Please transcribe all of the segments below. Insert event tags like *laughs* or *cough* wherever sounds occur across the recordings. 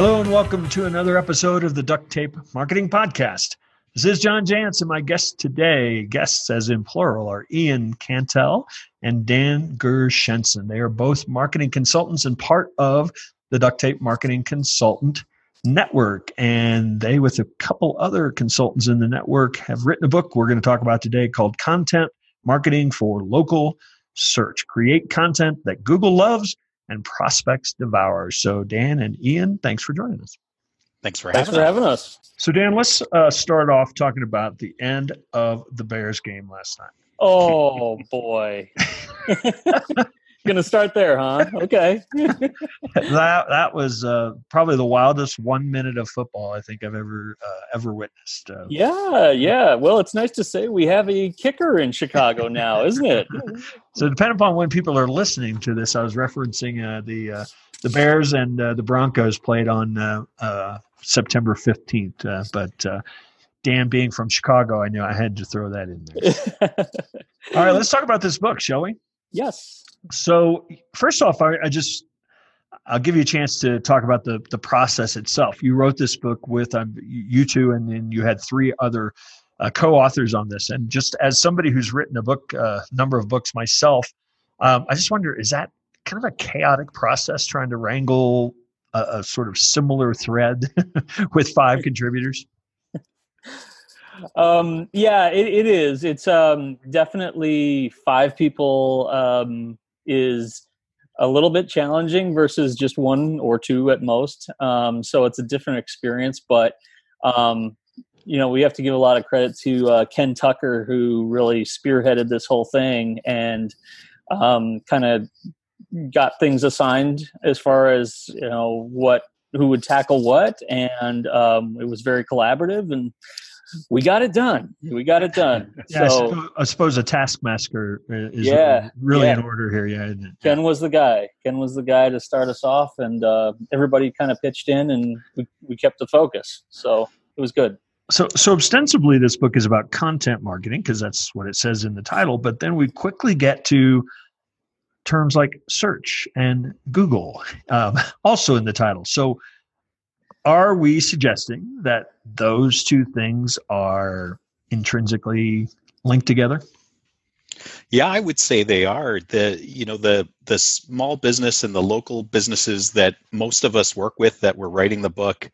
Hello and welcome to another episode of the Duct Tape Marketing Podcast. This is John Jantsch, and my guests today, guests as in plural, are Ian Cantle and Dan Gershenson. They are both marketing consultants and part of the Duct Tape Marketing Consultant Network. And they, with a couple other consultants in the network, have written a book we're going to talk about today called Content Marketing for Local Search. Create content that Google loves and prospects devour. So, Dan and Ian, thanks for joining us. Thanks for Thanks having for us. having us. So, Dan, let's uh, start off talking about the end of the Bears game last night. Oh boy. *laughs* *laughs* Gonna start there, huh? Okay. *laughs* that that was uh, probably the wildest one minute of football I think I've ever uh, ever witnessed. Uh, yeah, yeah. Well, it's nice to say we have a kicker in Chicago now, isn't it? *laughs* So, depending upon when people are listening to this, I was referencing uh, the uh, the Bears and uh, the Broncos played on uh, uh, September fifteenth, uh, but. Uh, Dan being from Chicago, I knew I had to throw that in there. *laughs* All right, let's talk about this book, shall we? yes. So, first off, I, I just I'll give you a chance to talk about the the process itself. You wrote this book with um, you two, and then you had three other uh, co-authors on this. And just as somebody who's written a book, a uh, number of books myself, um, I just wonder: is that kind of a chaotic process trying to wrangle a, a sort of similar thread *laughs* with five contributors? Um, yeah, it, it is. It's um, definitely five people um, is a little bit challenging versus just one or two at most. Um, so it's a different experience, but um, you know we have to give a lot of credit to uh, Ken Tucker who really spearheaded this whole thing and um, kind of got things assigned as far as you know what who would tackle what, and um, it was very collaborative and we got it done. We got it done. *laughs* Yeah, so I, suppose, a taskmaster is Yeah, really yeah. in order here. Yeah, isn't it? Ken was the guy. Ken was the guy to start us off, and uh, everybody kind of pitched in, and we, we kept the focus. So it was good. So, so ostensibly, this book is about content marketing because that's what it says in the title. But then we quickly get to terms like search and Google, um, *laughs* also in the title. So, are we suggesting that those two things are intrinsically linked together? Yeah, I would say they are. The you know the the small business and the local businesses that most of us work with that we're writing the book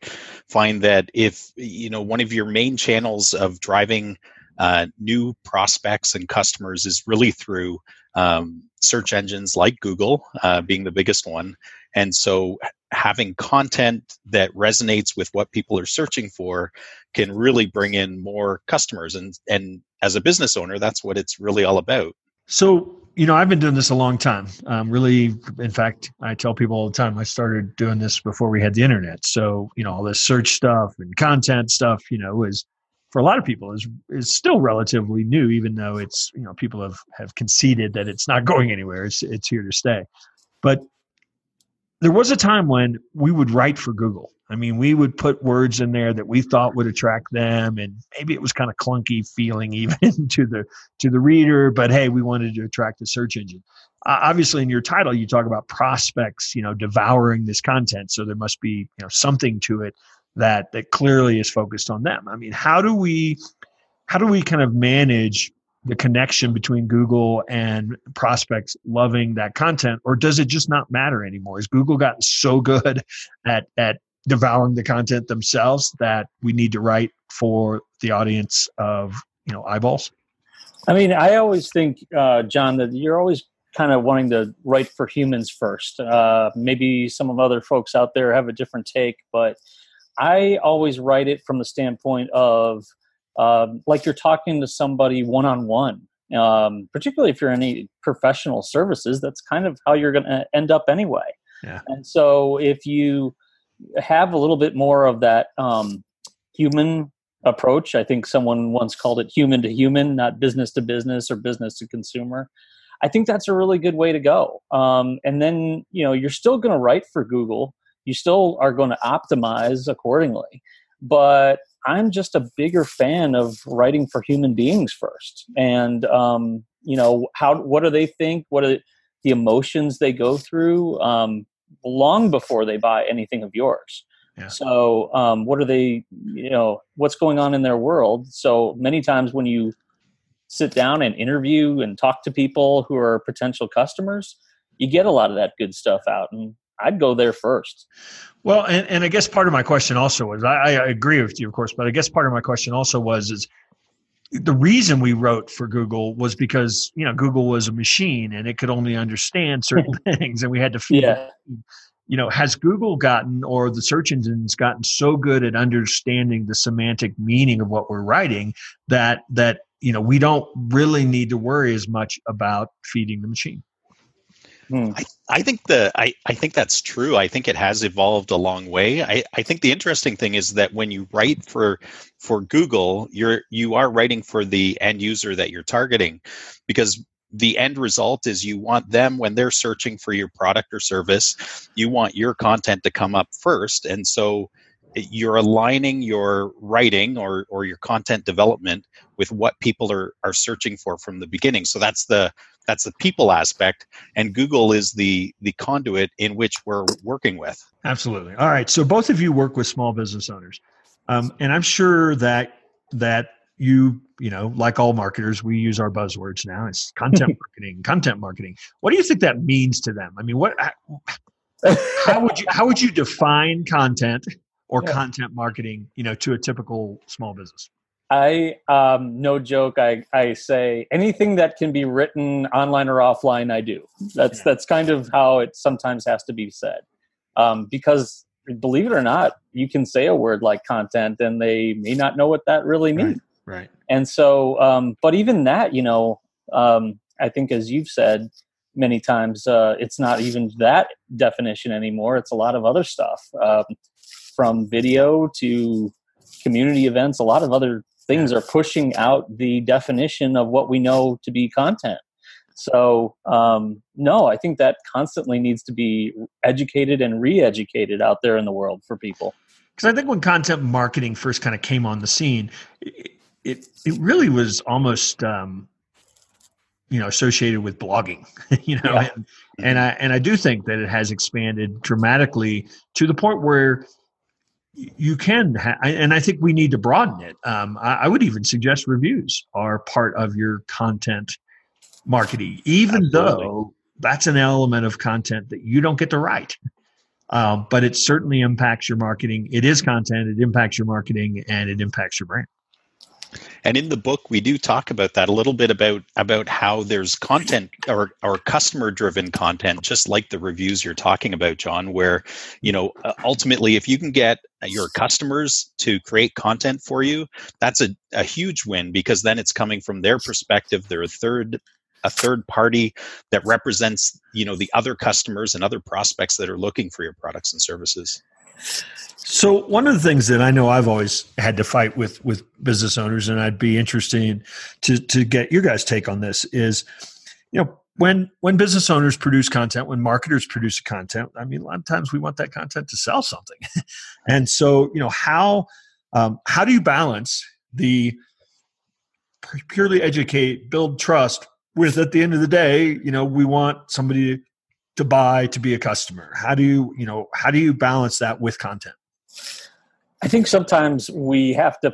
find that if you know one of your main channels of driving uh, new prospects and customers is really through um, search engines like Google, uh, being the biggest one, and so having content that resonates with what people are searching for can really bring in more customers and and as a business owner that's what it's really all about So, you know, I've been doing this a long time. Um, really, in fact, I tell people all the time I started doing this before we had the internet. So, you know, all this search stuff and content stuff, you know, is for a lot of people is is still relatively new, even though it's you know people have have conceded that it's not *laughs* going anywhere. It's it's here to stay. But there was a time when we would write for Google. I mean, we would put words in there that we thought would attract them, and maybe it was kind of clunky feeling *laughs* even to the to the reader. But hey, we wanted to attract the search engine. Uh, obviously, in your title, you talk about prospects, you know, devouring this content. So there must be you know something to it that that clearly is focused on them. I mean, how do we how do we kind of manage the connection between Google and prospects loving that content, or does it just not matter anymore? Has Google gotten so good *laughs* at at devouring the content themselves that we need to write for the audience of you know eyeballs? I mean, I always think, uh, John, that you're always kind of wanting to write for humans first. Uh, maybe some of other folks out there have a different take, but I always write it from the standpoint of um, like you're talking to somebody one on one. Particularly if you're in any professional services, that's kind of how you're going to end up anyway. Yeah. And so if you have a little bit more of that um, human approach, I think someone once called it human to human, not business to business or business to consumer. I think that's a really good way to go. Um, and then you know you're still going to write for Google. You still are going to optimize accordingly. But I'm just a bigger fan of writing for human beings first. And um, you know how what do they think? What are the emotions they go through um, long before they buy anything of yours? Yeah. So, um, what are they? You know, what's going on in their world? So many times when you sit down and interview and talk to people who are potential customers, you get a lot of that good stuff out. And I'd go there first. Well, and, and I guess part of my question also was I, I agree with you, of course, but I guess part of my question also was is the reason we wrote for Google was because you know Google was a machine and it could only understand certain *laughs* things, and we had to feed. Yeah. You know, has Google gotten or the search engines gotten so good at understanding the semantic meaning of what we're writing that that you know we don't really need to worry as much about feeding the machine? Hmm. I, I think the I, I think that's true. I think it has evolved a long way. I, I think the interesting thing is that when you write for for Google, you're you are writing for the end user that you're targeting because the end result is you want them when they're searching for your product or service, you want your content to come up first. And so you're aligning your writing or, or your content development with what people are, are searching for from the beginning. So that's the that's the people aspect, and Google is the the conduit in which we're working with. Absolutely. All right. So both of you work with small business owners, um, and I'm sure that that you you know like all marketers we use our buzzwords now it's *laughs* content marketing content marketing what do you think that means to them i mean what how would you how would you define content or yeah. content marketing you know to a typical small business I um, no joke. I I say anything that can be written online or offline, I do. That's that's kind of how it sometimes has to be said, um, because believe it or not, you can say a word like content, and they may not know what that really means. Right. right. And so, um, but even that, you know, um, I think as you've said many times, uh, it's not even that definition anymore. It's a lot of other stuff, um, from video to community events, a lot of other things are pushing out the definition of what we know to be content. So, um, no, I think that constantly needs to be educated and re educated out there in the world for people. Because I think when content marketing first kind of came on the scene, it, it, it really was almost. Um, you know associated with blogging *laughs* you know yeah. and, and i and i do think that it has expanded dramatically to the point where you can ha- and i think we need to broaden it. Um, I, I, would even suggest reviews are part of your content marketing even Absolutely. though that's an element of content that you don't get to write. Um, but it certainly impacts your marketing. It is content it impacts your marketing and it impacts your brand and in the book, we do talk about that a little bit about about how there's content or or customer driven content, just like the reviews you're talking about, John. Where you know ultimately, if you can get uh, your customers to create content for you, that's a, a huge win because then it's coming from their perspective. They're a third a third party that represents you know the other customers and other prospects that are looking for your products and services so one of the things that I know I've always had to fight with with business owners, and I'd be interested to to get your guys' take on this is, you know, when when business owners produce content, when marketers produce content, I mean, a lot of times we want that content to sell something, *laughs* and so you know how um, how do you balance the purely educate, build trust with at the end of the day, you know, we want somebody to buy to be a customer. How do you you know how do you balance that with content? I think sometimes we have to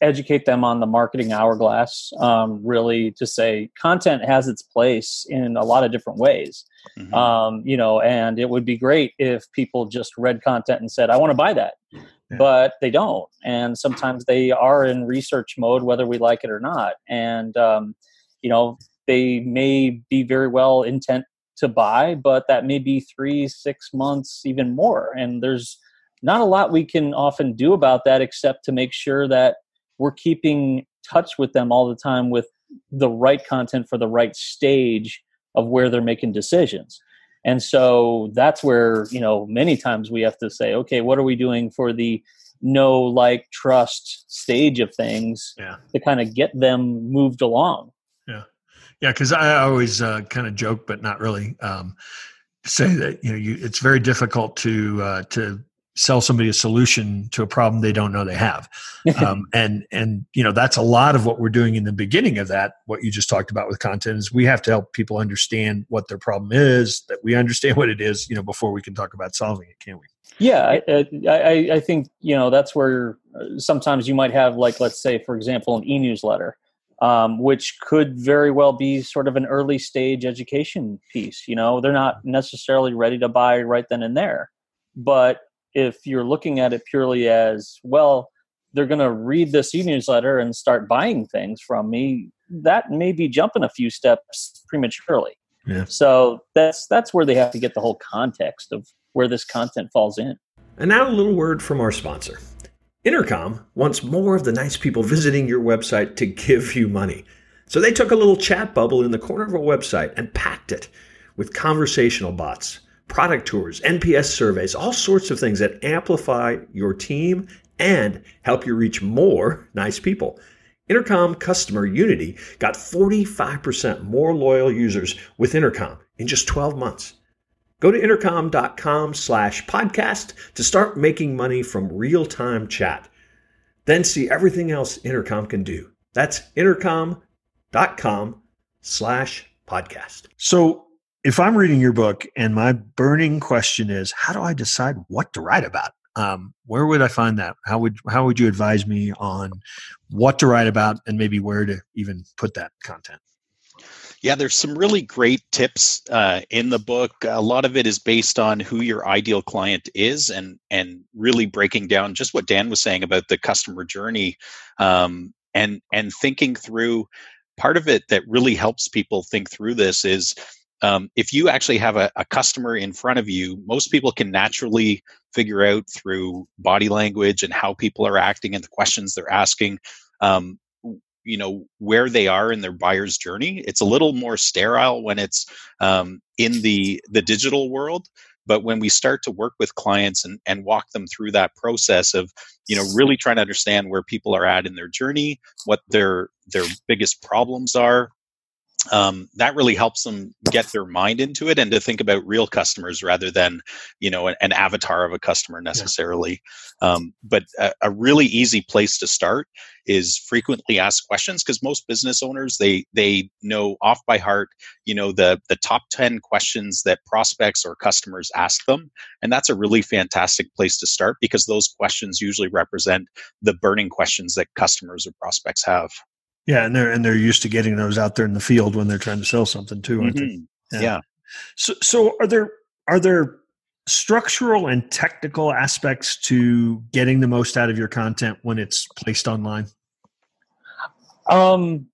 educate them on the marketing hourglass, um, really to say content has its place in a lot of different ways. Mm-hmm. Um, you know, and it would be great if people just read content and said, I want to buy that. Yeah. But they don't. And sometimes they are in research mode, whether we like it or not. And, um, you know, they may be very well intent to buy, but that may be three, six months, even more. And there's not a lot we can often do about that except to make sure that we're keeping touch with them all the time with the right content for the right stage of where they're making decisions and so that's where you know many times we have to say okay what are we doing for the no like trust stage of things yeah. to kind of get them moved along yeah because i always uh, kind of joke but not really um, say that you know you, it's very difficult to uh, to sell somebody a solution to a problem they don't know they have. *laughs* Um, and and you know that's a lot of what we're doing in the beginning of that what you just talked about with content is we have to help people understand what their problem is that we understand what it is you know before we can talk about solving it can we? Yeah, I, I, I think you know that's where uh, sometimes you might have like let's say for example an e-newsletter, um, which could very well be sort of an early stage education piece. You know, they're not necessarily ready to buy right then and there, but if you're looking at it purely as well, they're going to read this e-newsletter and start buying things from me. That may be jumping a few steps prematurely. Yeah. So that's that's where they have to get the whole context of where this content falls in. And now a little word from our sponsor. Intercom wants more of the nice people visiting your website to give you money. So they took a little chat bubble in the corner of a website and packed it with conversational bots, product tours, NPS surveys, all sorts of things that amplify your team and help you reach more nice people. Intercom customer Unity got 45% more loyal users with Intercom in just 12 months. Go to intercom.com slash podcast to start making money from real-time chat. Then see everything else Intercom can do. That's intercom.com slash podcast. So if I'm reading your book and my burning question is, how do I decide what to write about? Um, where would I find that? How would how would you advise me on what to write about and maybe where to even put that content? Yeah, there's some really great tips uh, in the book. A lot of it is based on who your ideal client is, and and really breaking down just what Dan was saying about the customer journey, um, and and thinking through. Part of it that really helps people think through this is um, if you actually have a, a, customer in front of you, most people can naturally figure out through body language and how people are acting and the questions they're asking um, you know where they are in their buyer's journey. It's a little more sterile when it's um, in the the digital world but when we start to work with clients and, and walk them through that process of you know really trying to understand where people are at in their journey what their their biggest problems are um, that really helps them get their mind into it and to think about real customers rather than you know an, an avatar of a customer necessarily. Yeah. um, but a, a, really easy place to start is frequently asked questions because most business owners they they know off by heart you know the the top 10 questions that prospects or customers ask them. And that's a really fantastic place to start because those questions usually represent the burning questions that customers or prospects have yeah, and they're and they're used to getting those out there in the field when they're trying to sell something too, aren't mm-hmm. they? Yeah. yeah. So so are there are there structural and technical aspects to getting the most out of your content when it's placed online? Um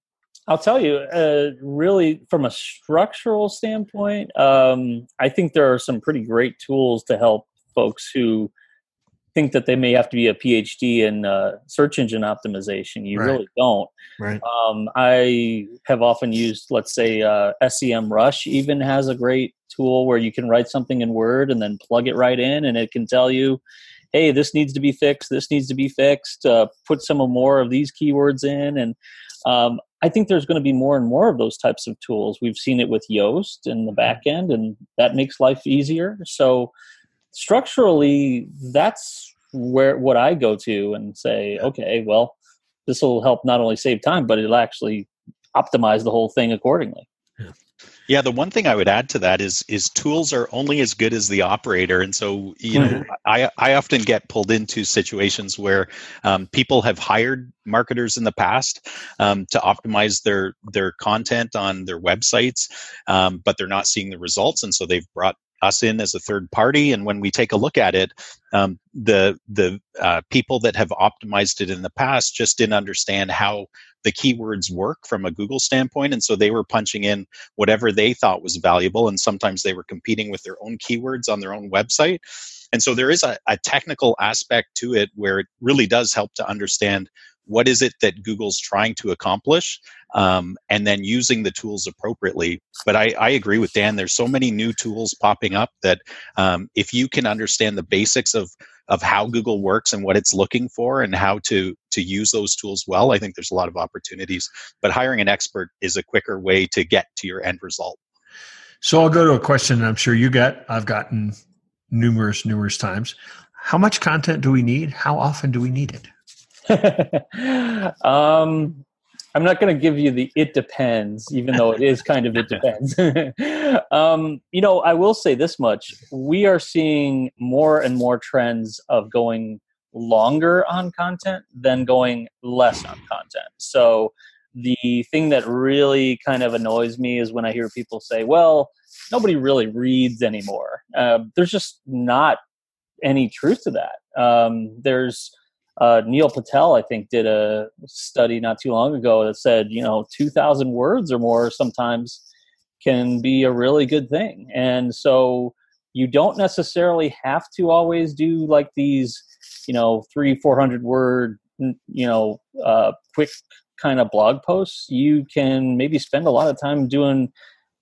I'll tell you, uh, really, from a structural standpoint, um, I think there are some pretty great tools to help folks who think that they may have to be a PhD in uh, search engine optimization. You right. really don't. Right. Um, I have often used, let's say, uh, SEMrush even has a great tool where you can write something in Word and then plug it right in, and it can tell you, "Hey, this needs to be fixed. This needs to be fixed. Uh, put some more of these keywords in." And um, I think there's going to be more and more of those types of tools. We've seen it with Yoast in the back end, and that makes life easier. So structurally, that's where what I go to and say, okay, well, this will help not only save time, but it'll actually optimize the whole thing accordingly. Yeah, the one thing I would add to that is is tools are only as good as the operator, and so you know mm-hmm. I I often get pulled into situations where um, people have hired marketers in the past um, to optimize their their content on their websites, um, but they're not seeing the results, and so they've brought us in as a third party. And when we take a look at it, um, the the uh, people that have optimized it in the past just didn't understand how the keywords work from a Google standpoint, and so they were punching in whatever they thought was valuable, and sometimes they were competing with their own keywords on their own website. And so there is a, a technical aspect to it where it really does help to understand what is it that Google's trying to accomplish, um, and then using the tools appropriately. But I, I, agree with Dan. There's so many new tools popping up that um, if you can understand the basics of of how Google works and what it's looking for and how to to use those tools well, I think there's a lot of opportunities. But hiring an expert is a quicker way to get to your end result. So I'll go to a question I'm sure you get. I've gotten numerous, numerous times. How much content do we need? How often do we need it? *laughs* um, I'm not going to give you the it depends, even though it is kind of it depends. *laughs* um, you know, I will say this much: we are seeing more and more trends of going longer on content than going less on content. So the thing that really kind of annoys me is when I hear people say, "Well, nobody really reads anymore." Uh, there's just not any truth to that. Um, there's uh, Neil Patel, I think, did a study not too long ago that said, you know, 2,000 words or more sometimes can be a really good thing. And so you don't necessarily have to always do like these, you know, three, 400 word, you know, uh, quick kind of blog posts. You can maybe spend a lot of time doing,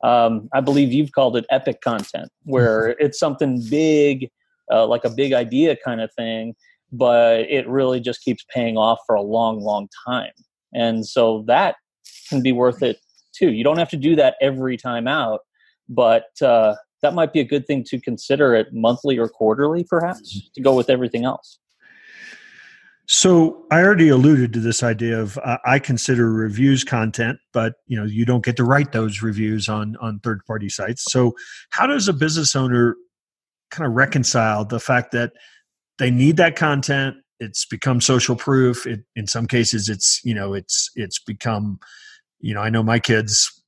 um, I believe you've called it epic content, where it's something big, uh, like a big idea kind of thing but it really just keeps paying off for a long, long time. And so that can be worth it too. You don't have to do that every time out, but uh, that might be a good thing to consider it monthly or quarterly, perhaps, mm-hmm. to go with everything else. So I already alluded to this idea of uh, I consider reviews content, but you know you don't get to write those reviews on on third party sites. So how does a business owner kind of reconcile the fact that they need that content. It's become social proof. It, in some cases it's you know it's it's become you know i know my kids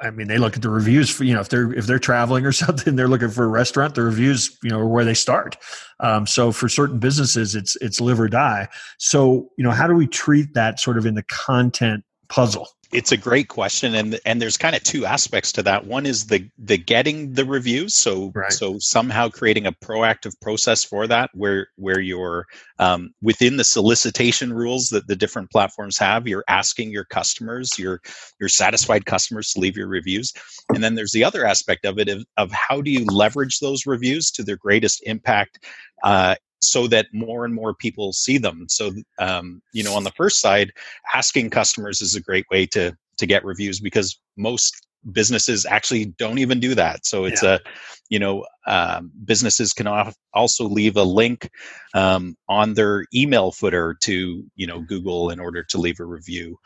i mean they look at the reviews for you know if they're if they're traveling or *laughs* something they're looking for a restaurant the reviews you know are where they start. Um, so for certain businesses it's it's live or die. So you know how do we treat that sort of in the content puzzle it's a great question, and and there's kind of two aspects to that. One is the the getting the reviews, so right. so somehow creating a proactive process for that, where where you're um, within the solicitation rules that the different platforms have. You're asking your customers, your your satisfied customers, to leave your reviews, and then there's the other aspect of it of, of how do you leverage those reviews to their greatest impact uh, so that more and more people see them. So, um, you know, on the first side, asking customers is a great way to to get reviews because most businesses actually don't even do that. So it's yeah. a, you know, um, businesses can also leave a link um, on their email footer to, you know, Google in order to leave a review.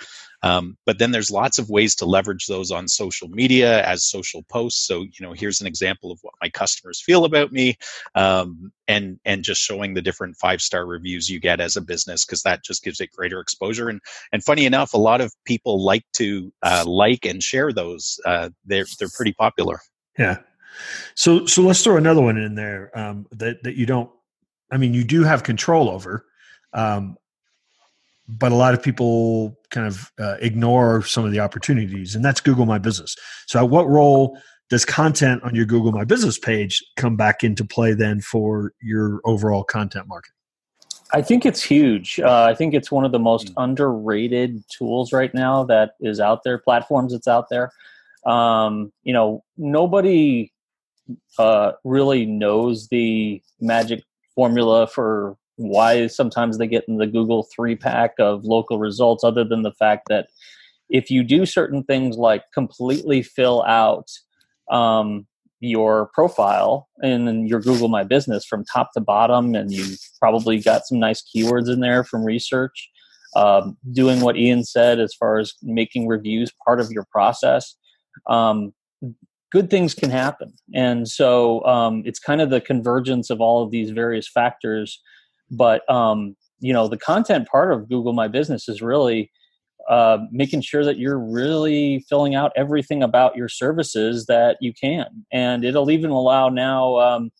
Um, but then there's lots of ways to leverage those on social media as social posts. So, you know, here's an example of what my customers feel about me, um, and and just showing the different five star reviews you get as a business because that just gives it greater exposure. And and funny enough, a lot of people like to uh, like and share those. Uh, they're they're pretty popular. Yeah. So so let's throw another one in there um, that that you don't. I mean, you do have control over. Um, but a lot of people kind of uh, ignore some of the opportunities, and that's Google My Business. So, what role does content on your Google My Business page come back into play then for your overall content market? I think it's huge. Uh, I think it's one of the most mm-hmm. underrated tools right now that is out there, platforms that's out there. Um, you know, nobody uh, really knows the magic formula for why sometimes they get in the Google three pack of local results, other than the fact that if you do certain things like completely fill out um, your profile in your Google My Business from top to bottom, and you probably got some nice keywords in there from research, um, doing what Ian said as far as making reviews part of your process. Um, good things can happen. And so um, it's kind of the convergence of all of these various factors but um, you know, the content part of Google My Business is really uh, making sure that you're really filling out everything about your services that you can, and it'll even allow now. Um,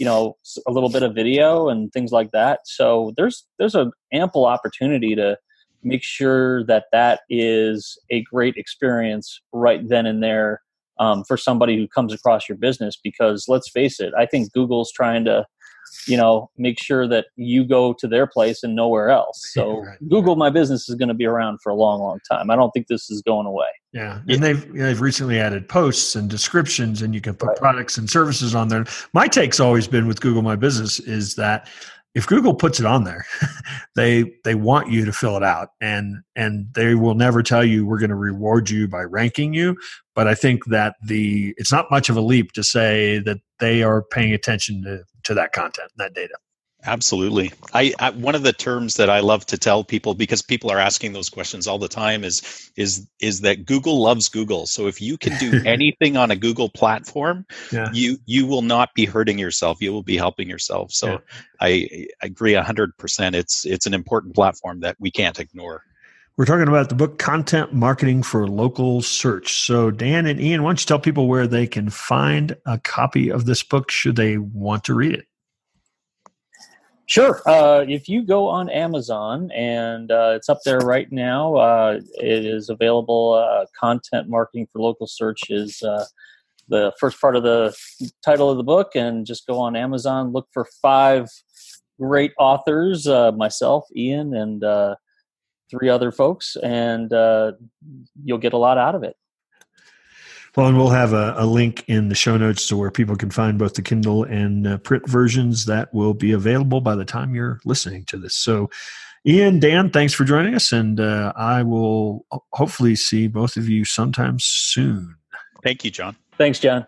you know a little bit of video and things like that so there's there's an ample opportunity to make sure that that is a great experience right then and there um, for somebody who comes across your business because let's face it i think google's trying to you know make sure that you go to their place and nowhere else. *laughs* So right, google my business is going to be around for a long long time. I don't think this is going away. Yeah and they've they've recently added posts and descriptions and you can put right. products and services on there. My take's always been with google my business is that if Google puts it on there, *laughs* they they want you to fill it out, and and they will never tell you we're going to reward you by ranking you. But I think that the it's not much of a leap to say that they are paying attention to to that content, that data. Absolutely. I, I, one of the terms that I love to tell people because people are asking those questions all the time is is is that Google loves Google. So if you can do *laughs* anything on a Google platform, yeah. you you will not be hurting yourself. You will be helping yourself. So yeah. I, I agree hundred percent. It's it's an important platform that we can't ignore. We're talking about the book Content Marketing for Local Search. So Dan and Ian, why don't you tell people where they can find a copy of this book should they want to read it? Sure. Uh, if you go on Amazon and uh, it's up there right now, uh, it is available. Uh, content marketing for local search is uh, the first part of the title of the book, and just go on Amazon, look for five great authors, uh, myself, Ian, and three other folks, and you'll get a lot out of it. Well, and we'll have a, a, link in the show notes to where people can find both the Kindle and uh, print versions that will be available by the time you're listening to this. So, Ian, Dan, thanks for joining us, and uh, I will hopefully see both of you sometime soon. Thank you, John. Thanks, John.